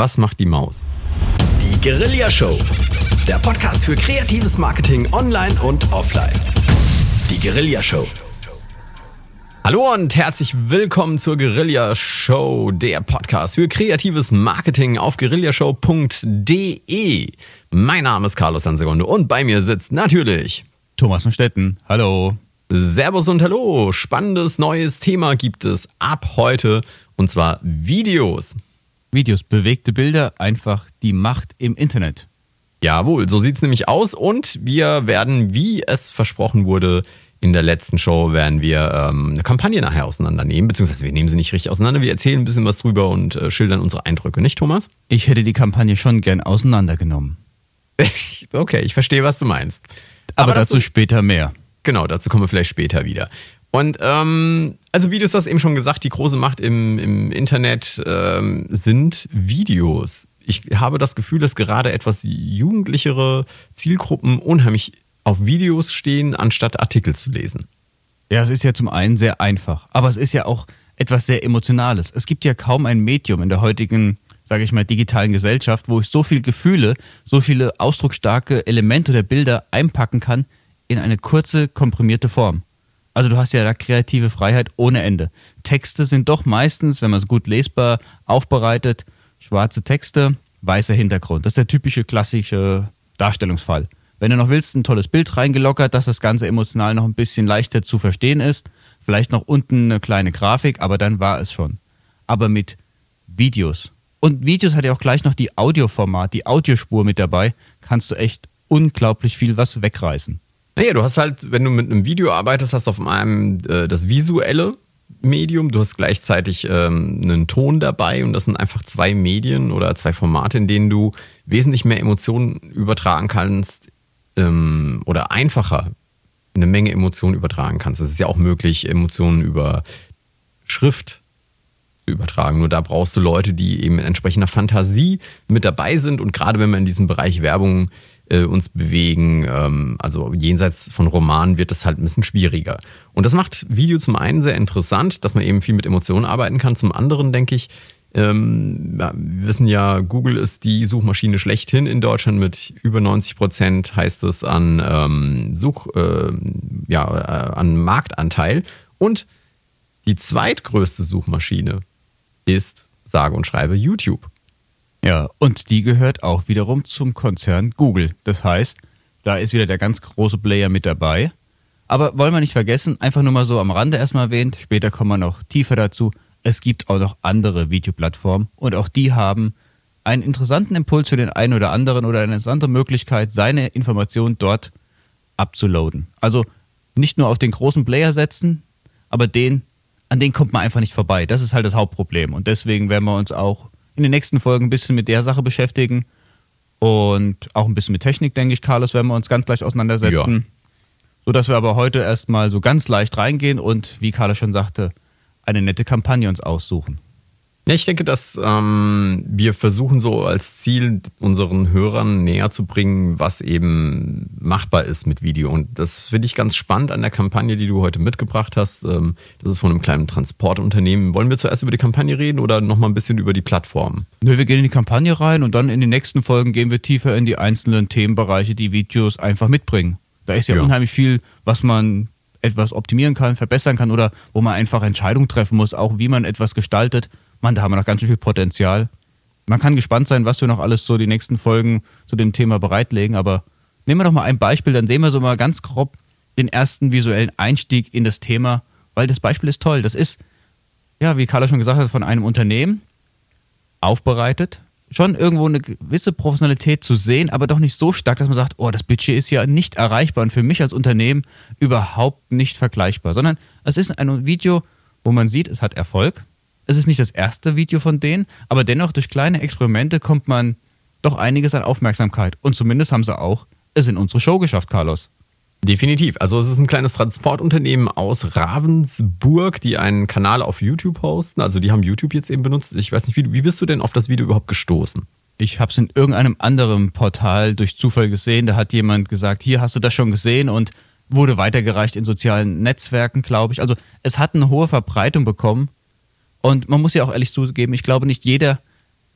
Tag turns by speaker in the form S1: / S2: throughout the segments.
S1: Was macht die Maus?
S2: Die Guerilla Show. Der Podcast für kreatives Marketing online und offline. Die Guerilla Show.
S1: Hallo und herzlich willkommen zur Guerilla Show, der Podcast für kreatives Marketing auf guerillashow.de. Mein Name ist Carlos Sansegunde und bei mir sitzt natürlich
S3: Thomas von Stetten. Hallo.
S1: Servus und Hallo. Spannendes neues Thema gibt es ab heute und zwar Videos.
S3: Videos, bewegte Bilder, einfach die Macht im Internet.
S1: Jawohl, so sieht es nämlich aus und wir werden, wie es versprochen wurde, in der letzten Show werden wir ähm, eine Kampagne nachher auseinandernehmen, beziehungsweise wir nehmen sie nicht richtig auseinander, wir erzählen ein bisschen was drüber und äh, schildern unsere Eindrücke, nicht Thomas?
S3: Ich hätte die Kampagne schon gern auseinandergenommen.
S1: okay, ich verstehe, was du meinst.
S3: Aber, Aber dazu, dazu später mehr.
S1: Genau, dazu kommen wir vielleicht später wieder. Und ähm, also Videos, du hast eben schon gesagt, die große Macht im, im Internet ähm, sind Videos. Ich habe das Gefühl, dass gerade etwas jugendlichere Zielgruppen unheimlich auf Videos stehen, anstatt Artikel zu lesen.
S3: Ja, es ist ja zum einen sehr einfach, aber es ist ja auch etwas sehr Emotionales. Es gibt ja kaum ein Medium in der heutigen, sage ich mal, digitalen Gesellschaft, wo ich so viele Gefühle, so viele ausdrucksstarke Elemente oder Bilder einpacken kann in eine kurze, komprimierte Form. Also du hast ja da kreative Freiheit ohne Ende. Texte sind doch meistens, wenn man es gut lesbar aufbereitet, schwarze Texte, weißer Hintergrund. Das ist der typische klassische Darstellungsfall. Wenn du noch willst, ein tolles Bild reingelockert, dass das Ganze emotional noch ein bisschen leichter zu verstehen ist. Vielleicht noch unten eine kleine Grafik, aber dann war es schon. Aber mit Videos. Und Videos hat ja auch gleich noch die Audioformat, die Audiospur mit dabei, kannst du echt unglaublich viel was wegreißen.
S1: Naja, du hast halt, wenn du mit einem Video arbeitest, hast du auf einem äh, das visuelle Medium, du hast gleichzeitig ähm, einen Ton dabei und das sind einfach zwei Medien oder zwei Formate, in denen du wesentlich mehr Emotionen übertragen kannst ähm, oder einfacher eine Menge Emotionen übertragen kannst. Es ist ja auch möglich, Emotionen über Schrift zu übertragen. Nur da brauchst du Leute, die eben in entsprechender Fantasie mit dabei sind und gerade wenn man in diesem Bereich Werbung äh, uns bewegen. Ähm, also jenseits von Romanen wird es halt ein bisschen schwieriger. Und das macht Video zum einen sehr interessant, dass man eben viel mit Emotionen arbeiten kann. Zum anderen denke ich, ähm, wir wissen ja, Google ist die Suchmaschine schlechthin in Deutschland mit über 90 Prozent heißt es an ähm, Such, äh, ja, äh, an Marktanteil. Und die zweitgrößte Suchmaschine ist sage und schreibe YouTube.
S3: Ja, und die gehört auch wiederum zum Konzern Google. Das heißt, da ist wieder der ganz große Player mit dabei. Aber wollen wir nicht vergessen, einfach nur mal so am Rande erstmal erwähnt, später kommen wir noch tiefer dazu. Es gibt auch noch andere Videoplattformen und auch die haben einen interessanten Impuls für den einen oder anderen oder eine interessante Möglichkeit, seine Informationen dort abzuladen. Also nicht nur auf den großen Player setzen, aber den, an den kommt man einfach nicht vorbei. Das ist halt das Hauptproblem. Und deswegen werden wir uns auch in den nächsten Folgen ein bisschen mit der Sache beschäftigen und auch ein bisschen mit Technik, denke ich, Carlos, werden wir uns ganz gleich auseinandersetzen. Ja. Sodass wir aber heute erstmal so ganz leicht reingehen und, wie Carlos schon sagte, eine nette Kampagne uns aussuchen.
S1: Ja, ich denke, dass ähm, wir versuchen so als Ziel unseren Hörern näher zu bringen, was eben machbar ist mit Video. Und das finde ich ganz spannend an der Kampagne, die du heute mitgebracht hast. Ähm, das ist von einem kleinen Transportunternehmen. Wollen wir zuerst über die Kampagne reden oder nochmal ein bisschen über die Plattform?
S3: Nö, wir gehen in die Kampagne rein und dann in den nächsten Folgen gehen wir tiefer in die einzelnen Themenbereiche, die Videos einfach mitbringen. Da ist ja, ja. unheimlich viel, was man etwas optimieren kann, verbessern kann oder wo man einfach Entscheidungen treffen muss, auch wie man etwas gestaltet. Man, da haben wir noch ganz schön viel Potenzial. Man kann gespannt sein, was wir noch alles so die nächsten Folgen zu dem Thema bereitlegen, aber nehmen wir doch mal ein Beispiel, dann sehen wir so mal ganz grob den ersten visuellen Einstieg in das Thema, weil das Beispiel ist toll. Das ist, ja, wie Carla schon gesagt hat, von einem Unternehmen aufbereitet, schon irgendwo eine gewisse Professionalität zu sehen, aber doch nicht so stark, dass man sagt, oh, das Budget ist ja nicht erreichbar und für mich als Unternehmen überhaupt nicht vergleichbar, sondern es ist ein Video, wo man sieht, es hat Erfolg, es ist nicht das erste Video von denen, aber dennoch durch kleine Experimente kommt man doch einiges an Aufmerksamkeit. Und zumindest haben sie auch es in unsere Show geschafft, Carlos.
S1: Definitiv. Also es ist ein kleines Transportunternehmen aus Ravensburg, die einen Kanal auf YouTube hosten. Also die haben YouTube jetzt eben benutzt. Ich weiß nicht, wie, wie bist du denn auf das Video überhaupt gestoßen?
S3: Ich habe es in irgendeinem anderen Portal durch Zufall gesehen. Da hat jemand gesagt, hier hast du das schon gesehen und wurde weitergereicht in sozialen Netzwerken, glaube ich. Also es hat eine hohe Verbreitung bekommen und man muss ja auch ehrlich zugeben, ich glaube nicht jeder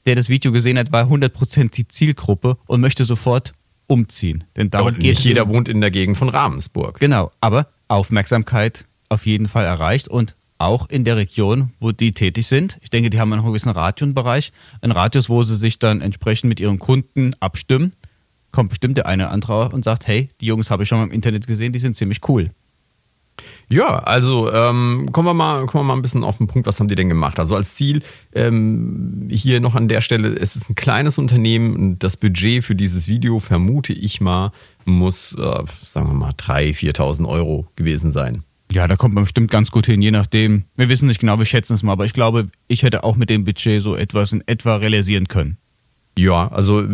S3: der das Video gesehen hat, war 100% die Zielgruppe und möchte sofort umziehen. Denn darum
S1: Und
S3: geht
S1: nicht jeder wohnt in der Gegend von Ravensburg.
S3: Genau, aber Aufmerksamkeit auf jeden Fall erreicht und auch in der Region, wo die tätig sind. Ich denke, die haben einen gewissen Radionbereich, einen Radius, wo sie sich dann entsprechend mit ihren Kunden abstimmen. Kommt bestimmt der eine oder andere und sagt, hey, die Jungs habe ich schon mal im Internet gesehen, die sind ziemlich cool.
S1: Ja, also ähm, kommen, wir mal, kommen wir mal ein bisschen auf den Punkt, was haben die denn gemacht? Also als Ziel ähm, hier noch an der Stelle, es ist ein kleines Unternehmen und das Budget für dieses Video, vermute ich mal, muss, äh, sagen wir mal, 3.000, 4.000 Euro gewesen sein.
S3: Ja, da kommt man bestimmt ganz gut hin, je nachdem. Wir wissen nicht genau, wir schätzen es mal, aber ich glaube, ich hätte auch mit dem Budget so etwas in etwa realisieren können.
S1: Ja, also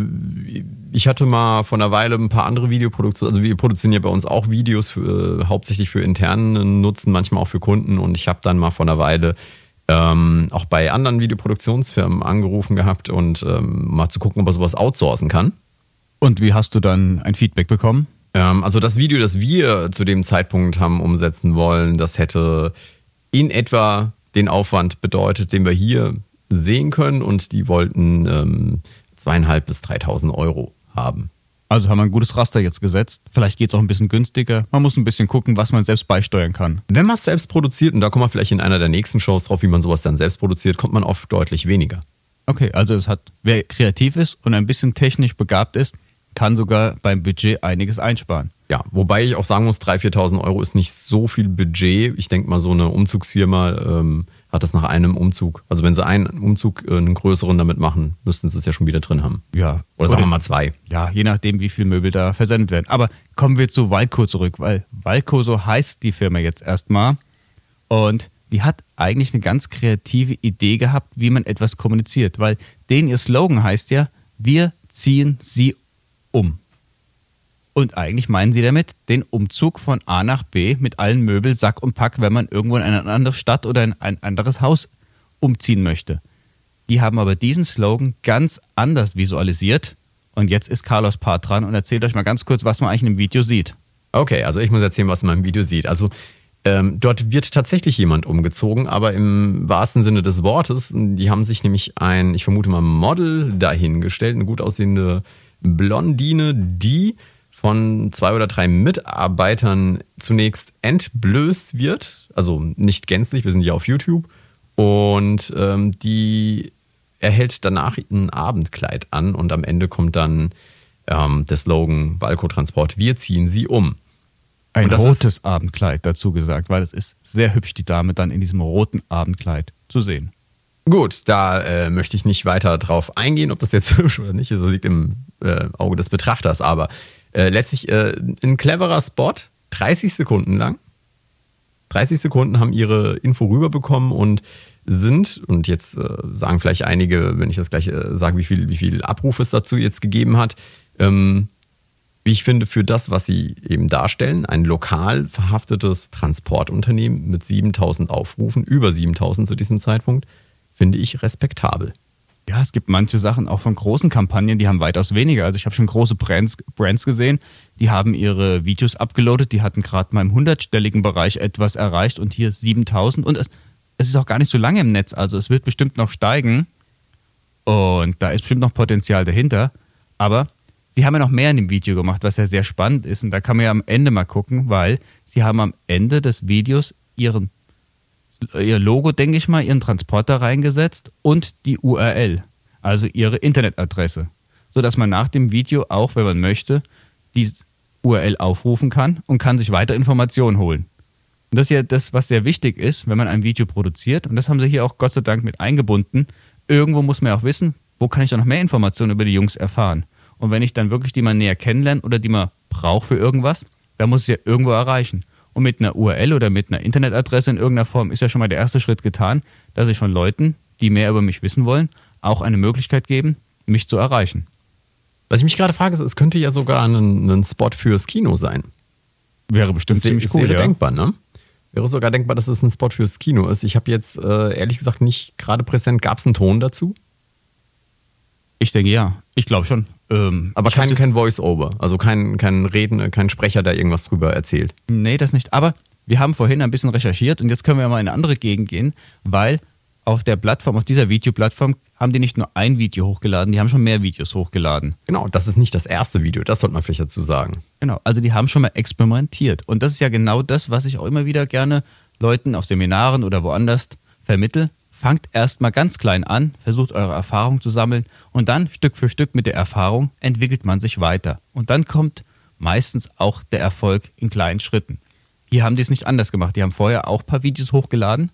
S1: ich hatte mal vor einer Weile ein paar andere Videoproduktionen, also wir produzieren ja bei uns auch Videos für, äh, hauptsächlich für internen Nutzen, manchmal auch für Kunden und ich habe dann mal vor einer Weile ähm, auch bei anderen Videoproduktionsfirmen angerufen gehabt und ähm, mal zu gucken, ob er sowas outsourcen kann.
S3: Und wie hast du dann ein Feedback bekommen?
S1: Ähm, also das Video, das wir zu dem Zeitpunkt haben umsetzen wollen, das hätte in etwa den Aufwand bedeutet, den wir hier sehen können und die wollten ähm, zweieinhalb bis 3.000 Euro haben.
S3: Also haben wir ein gutes Raster jetzt gesetzt. Vielleicht geht es auch ein bisschen günstiger. Man muss ein bisschen gucken, was man selbst beisteuern kann.
S1: Wenn man es selbst produziert, und da kommen wir vielleicht in einer der nächsten Shows drauf, wie man sowas dann selbst produziert, kommt man auf deutlich weniger.
S3: Okay, also es hat, wer kreativ ist und ein bisschen technisch begabt ist, kann sogar beim Budget einiges einsparen.
S1: Ja, wobei ich auch sagen muss, 3.000, 4.000 Euro ist nicht so viel Budget. Ich denke mal, so eine Umzugsfirma ähm, hat das nach einem Umzug. Also wenn sie einen Umzug, äh, einen größeren damit machen, müssten sie es ja schon wieder drin haben.
S3: Ja.
S1: Oder sagen wir mal zwei.
S3: Ja, je nachdem, wie viel Möbel da versendet werden. Aber kommen wir zu Walco zurück, weil Walco, so heißt die Firma jetzt erstmal. Und die hat eigentlich eine ganz kreative Idee gehabt, wie man etwas kommuniziert. Weil den ihr Slogan heißt ja, wir ziehen sie um. Und eigentlich meinen sie damit den Umzug von A nach B mit allen Möbel, Sack und Pack, wenn man irgendwo in eine andere Stadt oder in ein anderes Haus umziehen möchte. Die haben aber diesen Slogan ganz anders visualisiert. Und jetzt ist Carlos Part dran und erzählt euch mal ganz kurz, was man eigentlich in dem Video sieht.
S1: Okay, also ich muss erzählen, was man im Video sieht. Also ähm, dort wird tatsächlich jemand umgezogen, aber im wahrsten Sinne des Wortes. Die haben sich nämlich ein, ich vermute mal, Model dahingestellt, eine gut aussehende Blondine, die von zwei oder drei Mitarbeitern zunächst entblößt wird. Also nicht gänzlich, wir sind ja auf YouTube. Und ähm, die erhält danach ein Abendkleid an und am Ende kommt dann ähm, der Slogan Walco Transport, wir ziehen sie um.
S3: Ein rotes Abendkleid dazu gesagt, weil es ist sehr hübsch, die Dame dann in diesem roten Abendkleid zu sehen.
S1: Gut, da äh, möchte ich nicht weiter drauf eingehen, ob das jetzt hübsch oder nicht ist. Das liegt im äh, Auge des Betrachters. Aber äh, letztlich äh, ein cleverer Spot, 30 Sekunden lang. 30 Sekunden haben ihre Info rüberbekommen und sind, und jetzt äh, sagen vielleicht einige, wenn ich das gleich äh, sage, wie viel, wie viel Abruf es dazu jetzt gegeben hat, ähm, wie ich finde, für das, was sie eben darstellen, ein lokal verhaftetes Transportunternehmen mit 7000 Aufrufen, über 7000 zu diesem Zeitpunkt, finde ich respektabel.
S3: Ja, es gibt manche Sachen auch von großen Kampagnen, die haben weitaus weniger. Also ich habe schon große Brands, Brands gesehen, die haben ihre Videos abgeloadet, die hatten gerade mal im hundertstelligen Bereich etwas erreicht und hier 7000 und es, es ist auch gar nicht so lange im Netz, also es wird bestimmt noch steigen und da ist bestimmt noch Potenzial dahinter, aber sie haben ja noch mehr in dem Video gemacht, was ja sehr spannend ist und da kann man ja am Ende mal gucken, weil sie haben am Ende des Videos ihren ihr Logo, denke ich mal, ihren Transporter reingesetzt und die URL, also ihre Internetadresse, sodass man nach dem Video auch, wenn man möchte, die URL aufrufen kann und kann sich weiter Informationen holen. Und das ist ja das, was sehr wichtig ist, wenn man ein Video produziert. Und das haben sie hier auch Gott sei Dank mit eingebunden. Irgendwo muss man ja auch wissen, wo kann ich da noch mehr Informationen über die Jungs erfahren. Und wenn ich dann wirklich die mal näher kennenlerne oder die man braucht für irgendwas, dann muss ich ja irgendwo erreichen. Und mit einer URL oder mit einer Internetadresse in irgendeiner Form ist ja schon mal der erste Schritt getan, dass ich von Leuten, die mehr über mich wissen wollen, auch eine Möglichkeit geben, mich zu erreichen.
S1: Was ich mich gerade frage, ist, es könnte ja sogar ein, ein Spot fürs Kino sein.
S3: Wäre bestimmt
S1: Das
S3: ziemlich cool,
S1: wäre
S3: ja.
S1: denkbar, ne? Wäre sogar denkbar, dass es ein Spot fürs Kino ist. Ich habe jetzt äh, ehrlich gesagt nicht gerade präsent. Gab es einen Ton dazu?
S3: Ich denke ja. Ich glaube schon. Ähm,
S1: Aber kein, kein Voice-Over. Also kein, kein Reden, kein Sprecher, der irgendwas drüber erzählt.
S3: Nee, das nicht. Aber wir haben vorhin ein bisschen recherchiert und jetzt können wir mal in eine andere Gegend gehen, weil auf der Plattform, auf dieser Videoplattform, haben die nicht nur ein Video hochgeladen, die haben schon mehr Videos hochgeladen.
S1: Genau, das ist nicht das erste Video, das sollte man vielleicht dazu sagen.
S3: Genau, also die haben schon mal experimentiert. Und das ist ja genau das, was ich auch immer wieder gerne Leuten auf Seminaren oder woanders vermittel. Fangt erstmal ganz klein an, versucht eure Erfahrung zu sammeln und dann Stück für Stück mit der Erfahrung entwickelt man sich weiter. Und dann kommt meistens auch der Erfolg in kleinen Schritten. Hier haben die es nicht anders gemacht. Die haben vorher auch ein paar Videos hochgeladen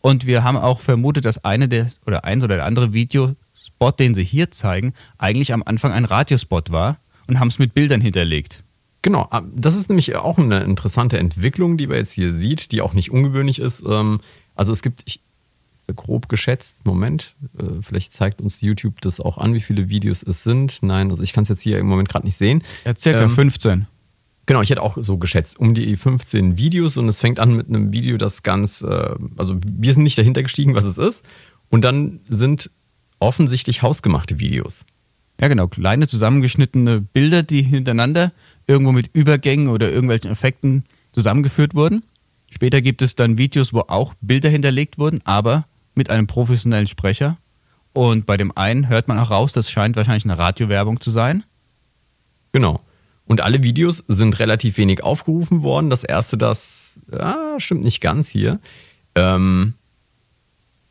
S3: und wir haben auch vermutet, dass eine der oder eins oder der andere Videospot, den sie hier zeigen, eigentlich am Anfang ein Radiospot war und haben es mit Bildern hinterlegt.
S1: Genau, ah, das ist nämlich auch eine interessante Entwicklung, die man jetzt hier sieht, die auch nicht ungewöhnlich ist. Ähm, also es gibt, grob geschätzt, Moment, äh, vielleicht zeigt uns YouTube das auch an, wie viele Videos es sind. Nein, also ich kann es jetzt hier im Moment gerade nicht sehen.
S3: Ja, circa ähm, 15.
S1: Genau, ich hätte auch so geschätzt, um die 15 Videos und es fängt an mit einem Video, das ganz, äh, also wir sind nicht dahinter gestiegen, was es ist. Und dann sind offensichtlich hausgemachte Videos.
S3: Ja, genau, kleine zusammengeschnittene Bilder, die hintereinander irgendwo mit Übergängen oder irgendwelchen Effekten zusammengeführt wurden. Später gibt es dann Videos, wo auch Bilder hinterlegt wurden, aber mit einem professionellen Sprecher. Und bei dem einen hört man auch raus, das scheint wahrscheinlich eine Radiowerbung zu sein.
S1: Genau. Und alle Videos sind relativ wenig aufgerufen worden. Das erste, das ja, stimmt nicht ganz hier. Ähm,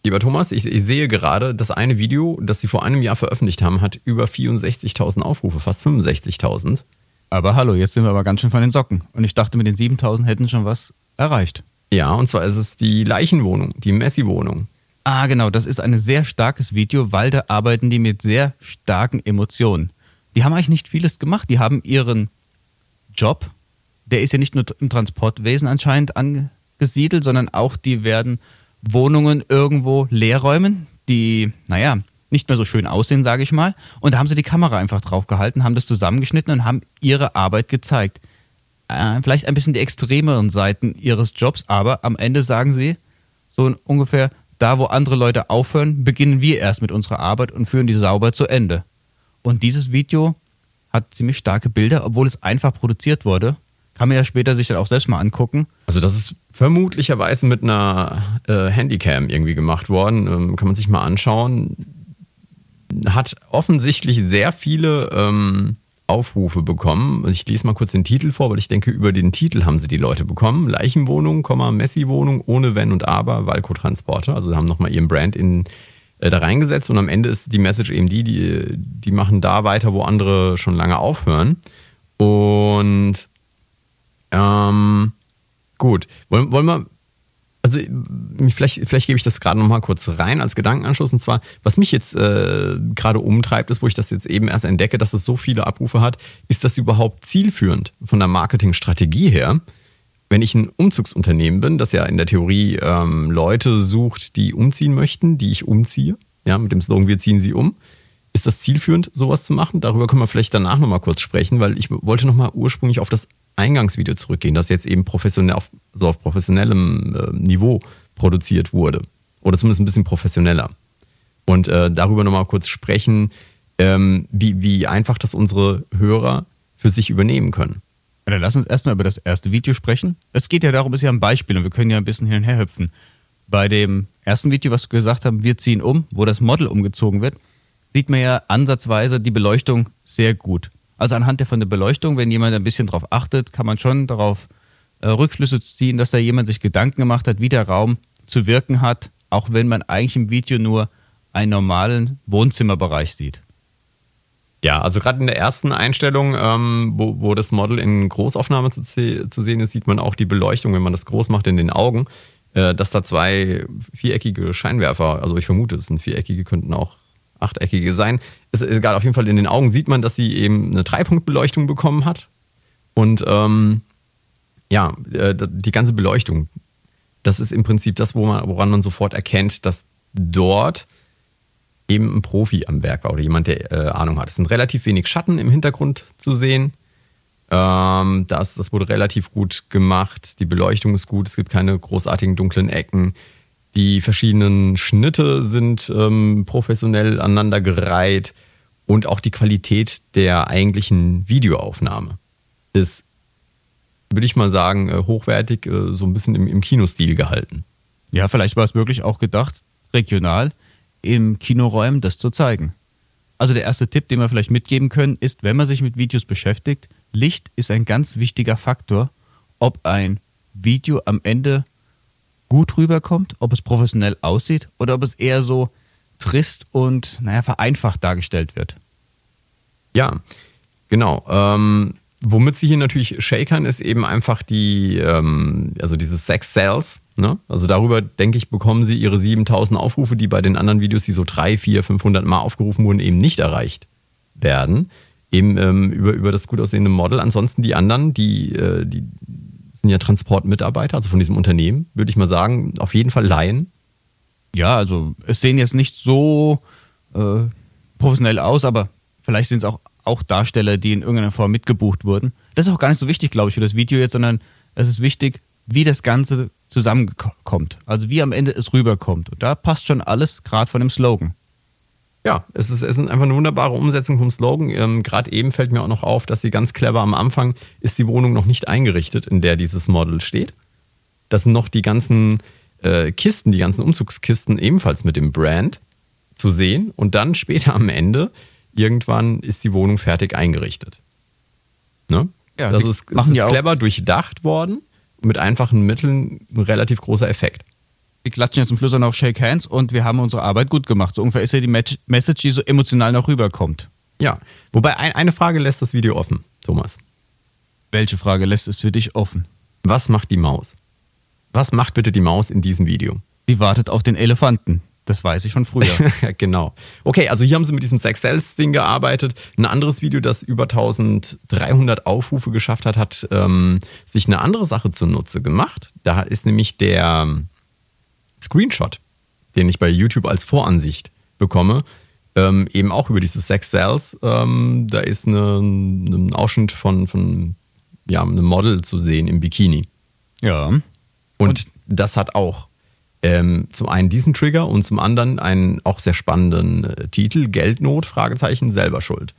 S1: lieber Thomas, ich, ich, sehe gerade, das eine Video, das sie vor einem Jahr veröffentlicht haben, hat über 64.000 Aufrufe, fast 65.000.
S3: Aber hallo, jetzt sind wir aber ganz schön von den Socken. Und ich dachte, mit den 7.000 hätten schon was erreicht.
S1: Ja, und zwar ist es die Leichenwohnung, die Messi-Wohnung.
S3: Ah, genau, das ist ein sehr starkes Video, weil da arbeiten die mit sehr starken Emotionen die haben eigentlich nicht vieles gemacht. Die haben ihren Job, der ist ja nicht nur im Transportwesen anscheinend angesiedelt, sondern auch die werden Wohnungen irgendwo leer räumen, die, naja, nicht mehr so schön aussehen, sage ich mal. Und da haben sie die Kamera einfach drauf gehalten, haben das zusammengeschnitten und haben ihre Arbeit gezeigt. Äh, vielleicht ein bisschen die extremeren Seiten ihres Jobs, aber am Ende sagen sie so ungefähr, da wo andere Leute aufhören, beginnen wir erst mit unserer Arbeit und führen die sauber zu Ende. Und dieses Video hat ziemlich starke Bilder, obwohl es einfach produziert wurde. Kann man ja später sich dann auch selbst mal angucken.
S1: Also das ist vermutlicherweise mit einer äh, Handycam irgendwie gemacht worden. Ähm, kann man sich mal anschauen. Hat offensichtlich sehr viele ähm, Aufrufe bekommen. Ich lese mal kurz den Titel vor, weil ich denke, über den Titel haben sie die Leute bekommen. Leichenwohnung, Messi-Wohnung ohne Wenn und Aber, Walco-Transporter. Also haben nochmal ihren Brand in äh, da reingesetzt und am Ende ist die Message eben die, die, die machen da weiter, wo andere schon lange aufhören. Und ähm, gut, wollen, wollen wir, also vielleicht, vielleicht gebe ich das gerade nochmal kurz rein als Gedankenanschluss. Und zwar, was mich jetzt äh, gerade umtreibt, ist, wo ich das jetzt eben erst entdecke, dass es so viele Abrufe hat, ist das überhaupt zielführend von der Marketingstrategie her? wenn ich ein Umzugsunternehmen bin, das ja in der Theorie ähm, Leute sucht, die umziehen möchten, die ich umziehe, ja, mit dem Slogan, wir ziehen sie um, ist das zielführend, sowas zu machen? Darüber können wir vielleicht danach nochmal kurz sprechen, weil ich wollte nochmal ursprünglich auf das Eingangsvideo zurückgehen, das jetzt eben professionell auf, so auf professionellem äh, Niveau produziert wurde. Oder zumindest ein bisschen professioneller. Und äh, darüber nochmal kurz sprechen, ähm, wie, wie einfach das unsere Hörer für sich übernehmen können.
S3: Ja, dann lass uns erstmal über das erste Video sprechen. Es geht ja darum, ist ja ein Beispiel und wir können ja ein bisschen hin und her hüpfen. Bei dem ersten Video, was wir gesagt haben, wir ziehen um, wo das Model umgezogen wird, sieht man ja ansatzweise die Beleuchtung sehr gut. Also anhand der von der Beleuchtung, wenn jemand ein bisschen darauf achtet, kann man schon darauf äh, Rückschlüsse ziehen, dass da jemand sich Gedanken gemacht hat, wie der Raum zu wirken hat, auch wenn man eigentlich im Video nur einen normalen Wohnzimmerbereich sieht.
S1: Ja, also gerade in der ersten Einstellung, ähm, wo, wo das Model in Großaufnahme zu, zu, sehen ist, sieht man auch die Beleuchtung, wenn man das groß macht in den Augen, äh, dass da zwei viereckige Scheinwerfer, also ich vermute, es sind viereckige, könnten auch achteckige sein. Ist egal, auf jeden Fall in den Augen sieht man, dass sie eben eine Dreipunktbeleuchtung bekommen hat. Und ähm, ja, äh, die ganze Beleuchtung, das ist im Prinzip das, woran man sofort erkennt, dass dort eben ein Profi am Werk war oder jemand, der äh, Ahnung hat. Es sind relativ wenig Schatten im Hintergrund zu sehen. Ähm, das, das wurde relativ gut gemacht. Die Beleuchtung ist gut. Es gibt keine großartigen dunklen Ecken. Die verschiedenen Schnitte sind ähm, professionell aneinandergereiht. Und auch die Qualität der eigentlichen Videoaufnahme ist, würde ich mal sagen, äh, hochwertig, äh, so ein bisschen im, im Kinostil gehalten.
S3: Ja, vielleicht war es wirklich auch gedacht, regional im Kinoräumen das zu zeigen. Also der erste Tipp, den wir vielleicht mitgeben können, ist, wenn man sich mit Videos beschäftigt, Licht ist ein ganz wichtiger Faktor, ob ein Video am Ende gut rüberkommt, ob es professionell aussieht oder ob es eher so trist und naja, vereinfacht dargestellt wird.
S1: Ja, genau. Ähm, womit sie hier natürlich shakern, ist eben einfach die, ähm, also diese Sex Sales. Ne? Also darüber, denke ich, bekommen sie ihre 7000 Aufrufe, die bei den anderen Videos, die so 3, 4, 500 Mal aufgerufen wurden, eben nicht erreicht werden. Eben ähm, über, über das gut aussehende Model. Ansonsten die anderen, die, äh, die sind ja Transportmitarbeiter, also von diesem Unternehmen, würde ich mal sagen, auf jeden Fall Laien.
S3: Ja, also es sehen jetzt nicht so äh, professionell aus, aber vielleicht sind es auch, auch Darsteller, die in irgendeiner Form mitgebucht wurden. Das ist auch gar nicht so wichtig, glaube ich, für das Video jetzt, sondern es ist wichtig, wie das Ganze zusammenkommt. Also wie am Ende es rüberkommt. Und da passt schon alles, gerade von dem Slogan.
S1: Ja, es ist, es ist einfach eine wunderbare Umsetzung vom Slogan. Ähm, Gerade eben fällt mir auch noch auf, dass sie ganz clever am Anfang ist die Wohnung noch nicht eingerichtet, in der dieses Model steht. Das sind noch die ganzen äh, Kisten, die ganzen Umzugskisten ebenfalls mit dem Brand zu sehen. Und dann später am Ende, irgendwann ist die Wohnung fertig eingerichtet. Ne? Ja, also es, es ist ja clever durchdacht worden, mit einfachen Mitteln ein relativ großer Effekt
S3: wir klatschen jetzt zum Schluss auch noch Shake Hands und wir haben unsere Arbeit gut gemacht. So ungefähr ist ja die Message, die so emotional noch rüberkommt.
S1: Ja, wobei ein, eine Frage lässt das Video offen, Thomas.
S3: Welche Frage lässt es für dich offen?
S1: Was macht die Maus? Was macht bitte die Maus in diesem Video?
S3: Sie wartet auf den Elefanten. Das weiß ich von früher.
S1: genau. Okay, also hier haben sie mit diesem Sex Cells Ding gearbeitet. Ein anderes Video, das über 1300 Aufrufe geschafft hat, hat ähm, sich eine andere Sache zunutze gemacht. Da ist nämlich der Screenshot, den ich bei YouTube als Voransicht bekomme, ähm, eben auch über diese Sex Cells. Ähm, da ist eine, ein Ausschnitt von, von ja, einem Model zu sehen im Bikini.
S3: Ja.
S1: Und, und das hat auch ähm, zum einen diesen Trigger und zum anderen einen auch sehr spannenden äh, Titel, Geldnot, Fragezeichen, selber schuld.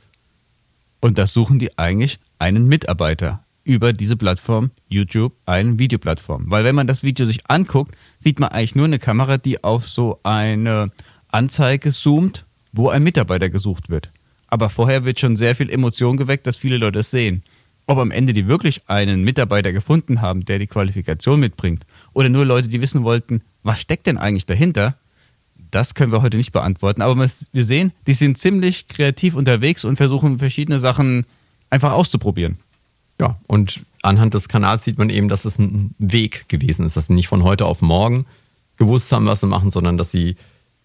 S3: Und das suchen die eigentlich einen Mitarbeiter über diese Plattform YouTube eine Videoplattform. Weil wenn man das Video sich anguckt, sieht man eigentlich nur eine Kamera, die auf so eine Anzeige zoomt, wo ein Mitarbeiter gesucht wird. Aber vorher wird schon sehr viel Emotion geweckt, dass viele Leute es sehen. Ob am Ende die wirklich einen Mitarbeiter gefunden haben, der die Qualifikation mitbringt, oder nur Leute, die wissen wollten, was steckt denn eigentlich dahinter, das können wir heute nicht beantworten. Aber wir sehen, die sind ziemlich kreativ unterwegs und versuchen verschiedene Sachen einfach auszuprobieren.
S1: Ja, und anhand des Kanals sieht man eben, dass es ein Weg gewesen ist, dass sie nicht von heute auf morgen gewusst haben, was sie machen, sondern dass sie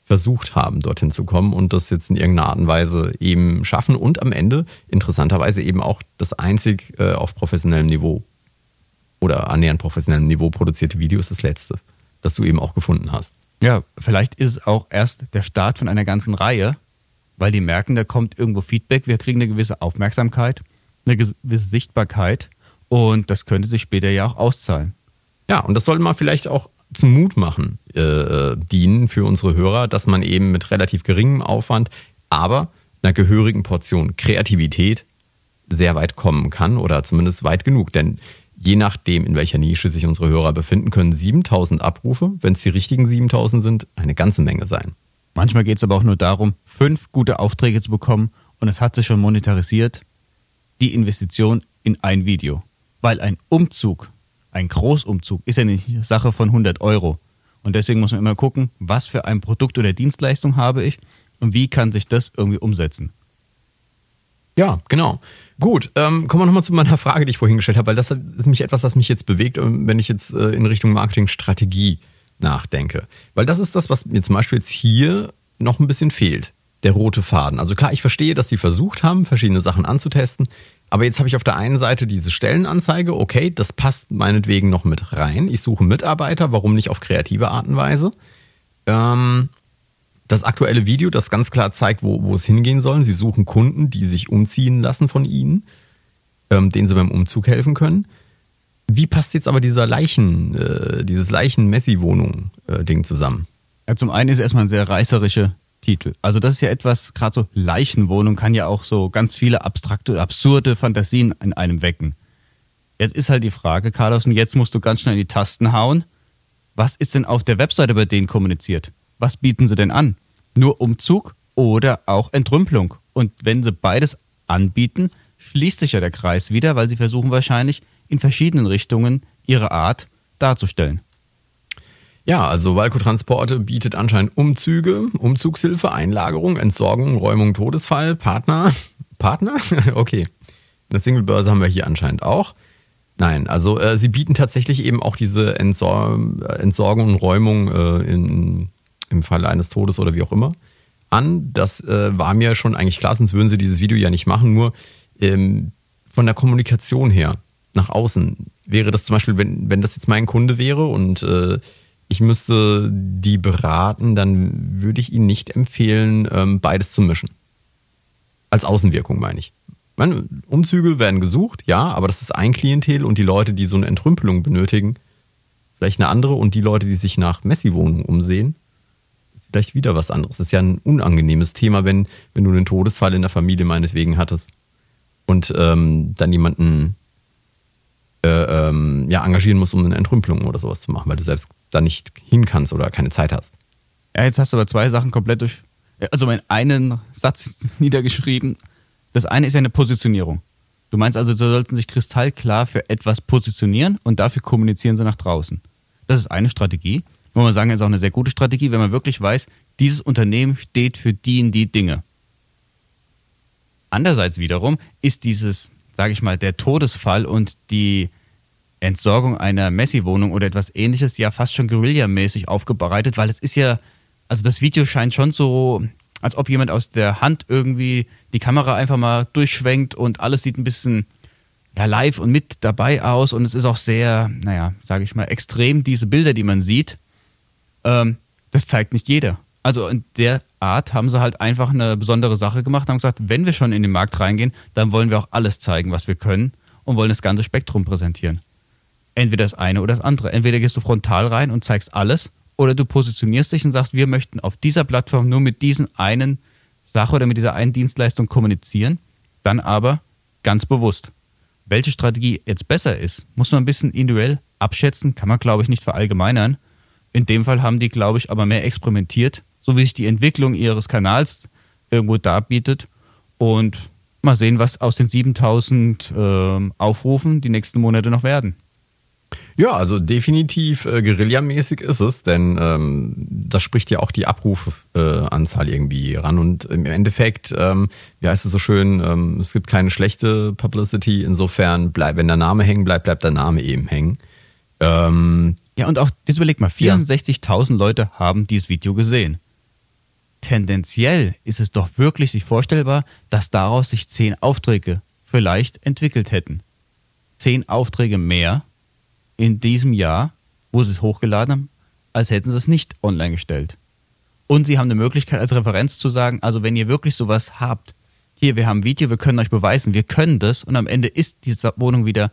S1: versucht haben, dorthin zu kommen und das jetzt in irgendeiner Art und Weise eben schaffen und am Ende interessanterweise eben auch das einzig äh, auf professionellem Niveau oder annähernd professionellem Niveau produzierte Video ist das letzte, das du eben auch gefunden hast.
S3: Ja, vielleicht ist es auch erst der Start von einer ganzen Reihe, weil die merken, da kommt irgendwo Feedback, wir kriegen eine gewisse Aufmerksamkeit eine gewisse Sichtbarkeit und das könnte sich später ja auch auszahlen.
S1: Ja, und das sollte man vielleicht auch zum Mut machen äh, dienen für unsere Hörer, dass man eben mit relativ geringem Aufwand, aber einer gehörigen Portion Kreativität sehr weit kommen kann oder zumindest weit genug. Denn je nachdem, in welcher Nische sich unsere Hörer befinden, können 7000 Abrufe, wenn es die richtigen 7000 sind, eine ganze Menge sein.
S3: Manchmal geht es aber auch nur darum, fünf gute Aufträge zu bekommen und es hat sich schon monetarisiert die Investition in ein Video. Weil ein Umzug, ein Großumzug, ist ja nicht eine Sache von 100 Euro. Und deswegen muss man immer gucken, was für ein Produkt oder Dienstleistung habe ich und wie kann sich das irgendwie umsetzen.
S1: Ja, genau. Gut, ähm, kommen wir nochmal zu meiner Frage, die ich vorhin gestellt habe, weil das ist nämlich etwas, das mich jetzt bewegt, ähm, wenn ich jetzt äh, in Richtung Marketingstrategie nachdenke. Weil das ist das, was mir zum Beispiel jetzt hier noch ein bisschen fehlt der rote Faden. Also klar, ich verstehe, dass sie versucht haben, verschiedene Sachen anzutesten. Aber jetzt habe ich auf der einen Seite diese Stellenanzeige, okay, das passt meinetwegen noch mit rein. Ich suche Mitarbeiter, warum nicht auf kreative Art und Weise? Ähm, das aktuelle Video, das ganz klar zeigt, wo, wo es hingehen soll. Sie suchen Kunden, die sich umziehen lassen von ihnen, ähm, denen sie beim Umzug helfen können. Wie passt jetzt aber dieser Leichen, äh, dieses Leichen-Messi-Wohnung-Ding äh, zusammen?
S3: Ja, zum einen ist erstmal eine sehr reißerische Titel. Also das ist ja etwas, gerade so Leichenwohnung kann ja auch so ganz viele abstrakte oder absurde Fantasien in einem wecken. Jetzt ist halt die Frage, Carlos, und jetzt musst du ganz schnell in die Tasten hauen. Was ist denn auf der Webseite bei denen kommuniziert? was bieten sie denn an? Nur Umzug oder auch Entrümpelung? Und wenn sie beides anbieten, schließt sich ja der Kreis wieder, weil sie versuchen wahrscheinlich in verschiedenen Richtungen ihre Art darzustellen.
S1: Ja, also Walco Transporte bietet anscheinend Umzüge, Umzugshilfe, Einlagerung, Entsorgung, Räumung, Todesfall, Partner. Partner? okay. Eine Singlebörse haben wir hier anscheinend auch. Nein, also äh, sie bieten tatsächlich eben auch diese Entsor Entsorgung und Räumung äh, in, im Falle eines Todes oder wie auch immer an. Das äh, war mir schon eigentlich klar, sonst würden sie dieses Video ja nicht machen. Nur ähm, von der Kommunikation her nach außen wäre das zum Beispiel, wenn, wenn das jetzt mein Kunde wäre und äh, ich müsste die beraten, dann würde ich Ihnen nicht empfehlen, ähm, beides zu mischen. Als Außenwirkung meine ich. Meine, Umzüge werden gesucht, ja, aber das ist ein Klientel und die Leute, die so eine Entrümpelung benötigen, vielleicht eine andere und die Leute, die sich nach Messi-Wohnungen umsehen, ist vielleicht wieder was anderes. Das ist ja ein unangenehmes Thema, wenn, wenn du einen Todesfall in der Familie meinetwegen hattest und ähm, dann jemanden ähm, ja, engagieren musst, um eine Entrümpelung oder sowas zu machen, weil du selbst da nicht hin kannst oder keine Zeit hast.
S3: Ja, jetzt hast du aber zwei Sachen komplett durch. Also meinen einen Satz niedergeschrieben. Das eine ist ja eine Positionierung. Du meinst also, sie sollten sich kristallklar für etwas positionieren und dafür kommunizieren sie nach draußen. Das ist eine Strategie. Wo man sagen, ist auch eine sehr gute Strategie, wenn man wirklich weiß, dieses Unternehmen steht für die und die Dinge. Andererseits wiederum ist dieses, sage ich mal, der Todesfall und die Entsorgung einer Messi-Wohnung oder etwas ähnliches ja fast schon Guerilla-mäßig aufbereitet, weil es ist ja, also das Video scheint schon so, als ob jemand aus der Hand irgendwie die Kamera einfach mal durchschwenkt und alles sieht ein bisschen ja, live und mit dabei aus und es ist auch sehr, naja, sage ich mal, extrem, diese Bilder, die man sieht. Ähm, das zeigt nicht jeder. Also in der Art haben sie halt einfach eine besondere Sache gemacht und haben gesagt, wenn wir schon in den Markt reingehen, dann wollen wir auch alles zeigen, was wir können und wollen das ganze Spektrum präsentieren entweder das eine oder das andere. Entweder gehst du frontal rein und zeigst alles oder du positionierst dich und sagst, wir möchten auf dieser Plattform nur mit diesen einen Sache oder mit dieser einen Dienstleistung kommunizieren, dann aber ganz bewusst. Welche Strategie jetzt besser ist, muss man ein bisschen individuell abschätzen, kann man glaube ich nicht verallgemeinern. In dem Fall haben die, glaube ich, aber mehr experimentiert, so wie sich die Entwicklung ihres Kanals irgendwo darbietet und mal sehen, was aus den 7000 äh, Aufrufen die nächsten Monate noch werden.
S1: Ja, also definitiv äh, Guerilla-mäßig ist es, denn ähm, das spricht ja auch die Abrufanzahl äh, irgendwie ran. Und im Endeffekt, ähm, wie heißt es so schön, ähm, es gibt keine schlechte Publicity. Insofern, bleib, wenn der Name hängen bleibt, bleibt der Name eben hängen.
S3: Ähm, ja, und auch, jetzt überleg mal, 64.000 ja. Leute haben dieses Video gesehen. Tendenziell ist es doch wirklich sich vorstellbar, dass daraus sich zehn Aufträge vielleicht entwickelt hätten. Zehn Aufträge mehr in diesem Jahr, wo sie es hochgeladen haben, als hätten sie es nicht online gestellt. Und sie haben eine Möglichkeit als Referenz zu sagen, also wenn ihr wirklich sowas habt, hier, wir haben ein Video, wir können euch beweisen, wir können das und am Ende ist diese Wohnung wieder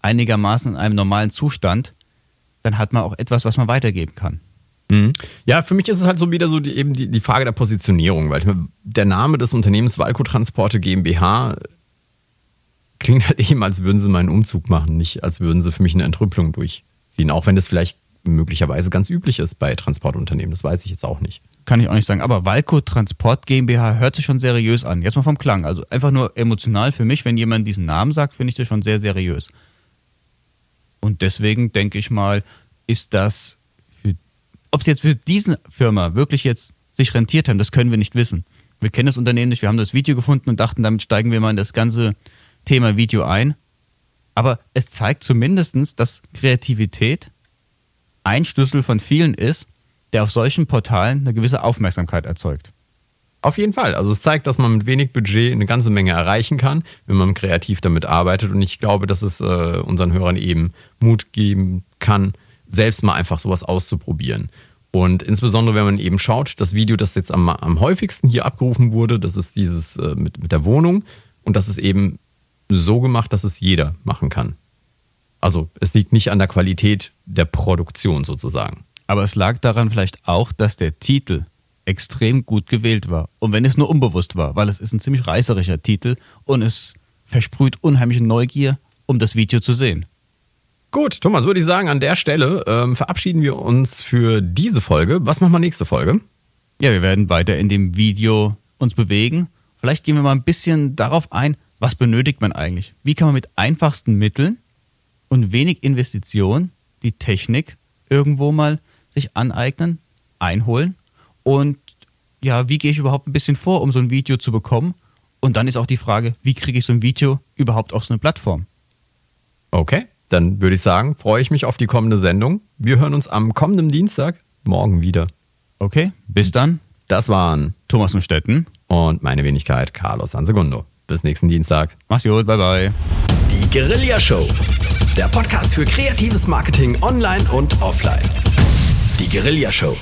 S3: einigermaßen in einem normalen Zustand, dann hat man auch etwas, was man weitergeben kann.
S1: Mhm. Ja, für mich ist es halt so wieder so die, eben die, die Frage der Positionierung, weil der Name des Unternehmens Walco Transporte GmbH klingt halt eben, als würden sie meinen Umzug machen, nicht als würden sie für mich eine Entrümpelung durchziehen. Auch wenn das vielleicht möglicherweise ganz üblich ist bei Transportunternehmen. Das weiß ich jetzt auch nicht.
S3: Kann ich auch nicht sagen. Aber Walco Transport GmbH hört sich schon seriös an. Jetzt mal vom Klang. Also einfach nur emotional für mich, wenn jemand diesen Namen sagt, finde ich das schon sehr seriös. Und deswegen denke ich mal, ist das, ob es jetzt für diese Firma wirklich jetzt sich rentiert haben, das können wir nicht wissen. Wir kennen das Unternehmen nicht, wir haben das Video gefunden und dachten, damit steigen wir mal in das ganze Thema Video ein. Aber es zeigt zumindest, dass Kreativität ein Schlüssel von vielen ist, der auf solchen Portalen eine gewisse Aufmerksamkeit erzeugt.
S1: Auf jeden Fall. Also es zeigt, dass man mit wenig Budget eine ganze Menge erreichen kann, wenn man kreativ damit arbeitet. Und ich glaube, dass es äh, unseren Hörern eben Mut geben kann, selbst mal einfach sowas auszuprobieren. Und insbesondere, wenn man eben schaut, das Video, das jetzt am, am häufigsten hier abgerufen wurde, das ist dieses äh, mit, mit der Wohnung. Und das ist eben so gemacht, dass es jeder machen kann. Also es liegt nicht an der Qualität der Produktion sozusagen.
S3: Aber es lag daran vielleicht auch, dass der Titel extrem gut gewählt war. Und wenn es nur unbewusst war, weil es ist ein ziemlich reißerischer Titel und es versprüht unheimliche Neugier, um das Video zu sehen.
S1: Gut, Thomas, würde ich sagen, an der Stelle ähm, verabschieden wir uns für diese Folge. Was machen wir nächste Folge?
S3: Ja, wir werden weiter in dem Video uns bewegen. Vielleicht gehen wir mal ein bisschen darauf ein, was benötigt man eigentlich? Wie kann man mit einfachsten Mitteln und wenig Investition die Technik irgendwo mal sich aneignen, einholen? Und ja, wie gehe ich überhaupt ein bisschen vor, um so ein Video zu bekommen? Und dann ist auch die Frage, wie kriege ich so ein Video überhaupt auf so eine Plattform?
S1: Okay, dann würde ich sagen, freue ich mich auf die kommende Sendung. Wir hören uns am kommenden Dienstag morgen wieder.
S3: Okay, bis dann.
S1: Das waren
S3: Thomas und Stetten
S1: und meine Wenigkeit Carlos Sansegundo. Bis nächsten Dienstag.
S3: Mach's gut, bye bye.
S2: Die Guerilla Show. Der Podcast für kreatives Marketing online und offline. Die Guerilla Show.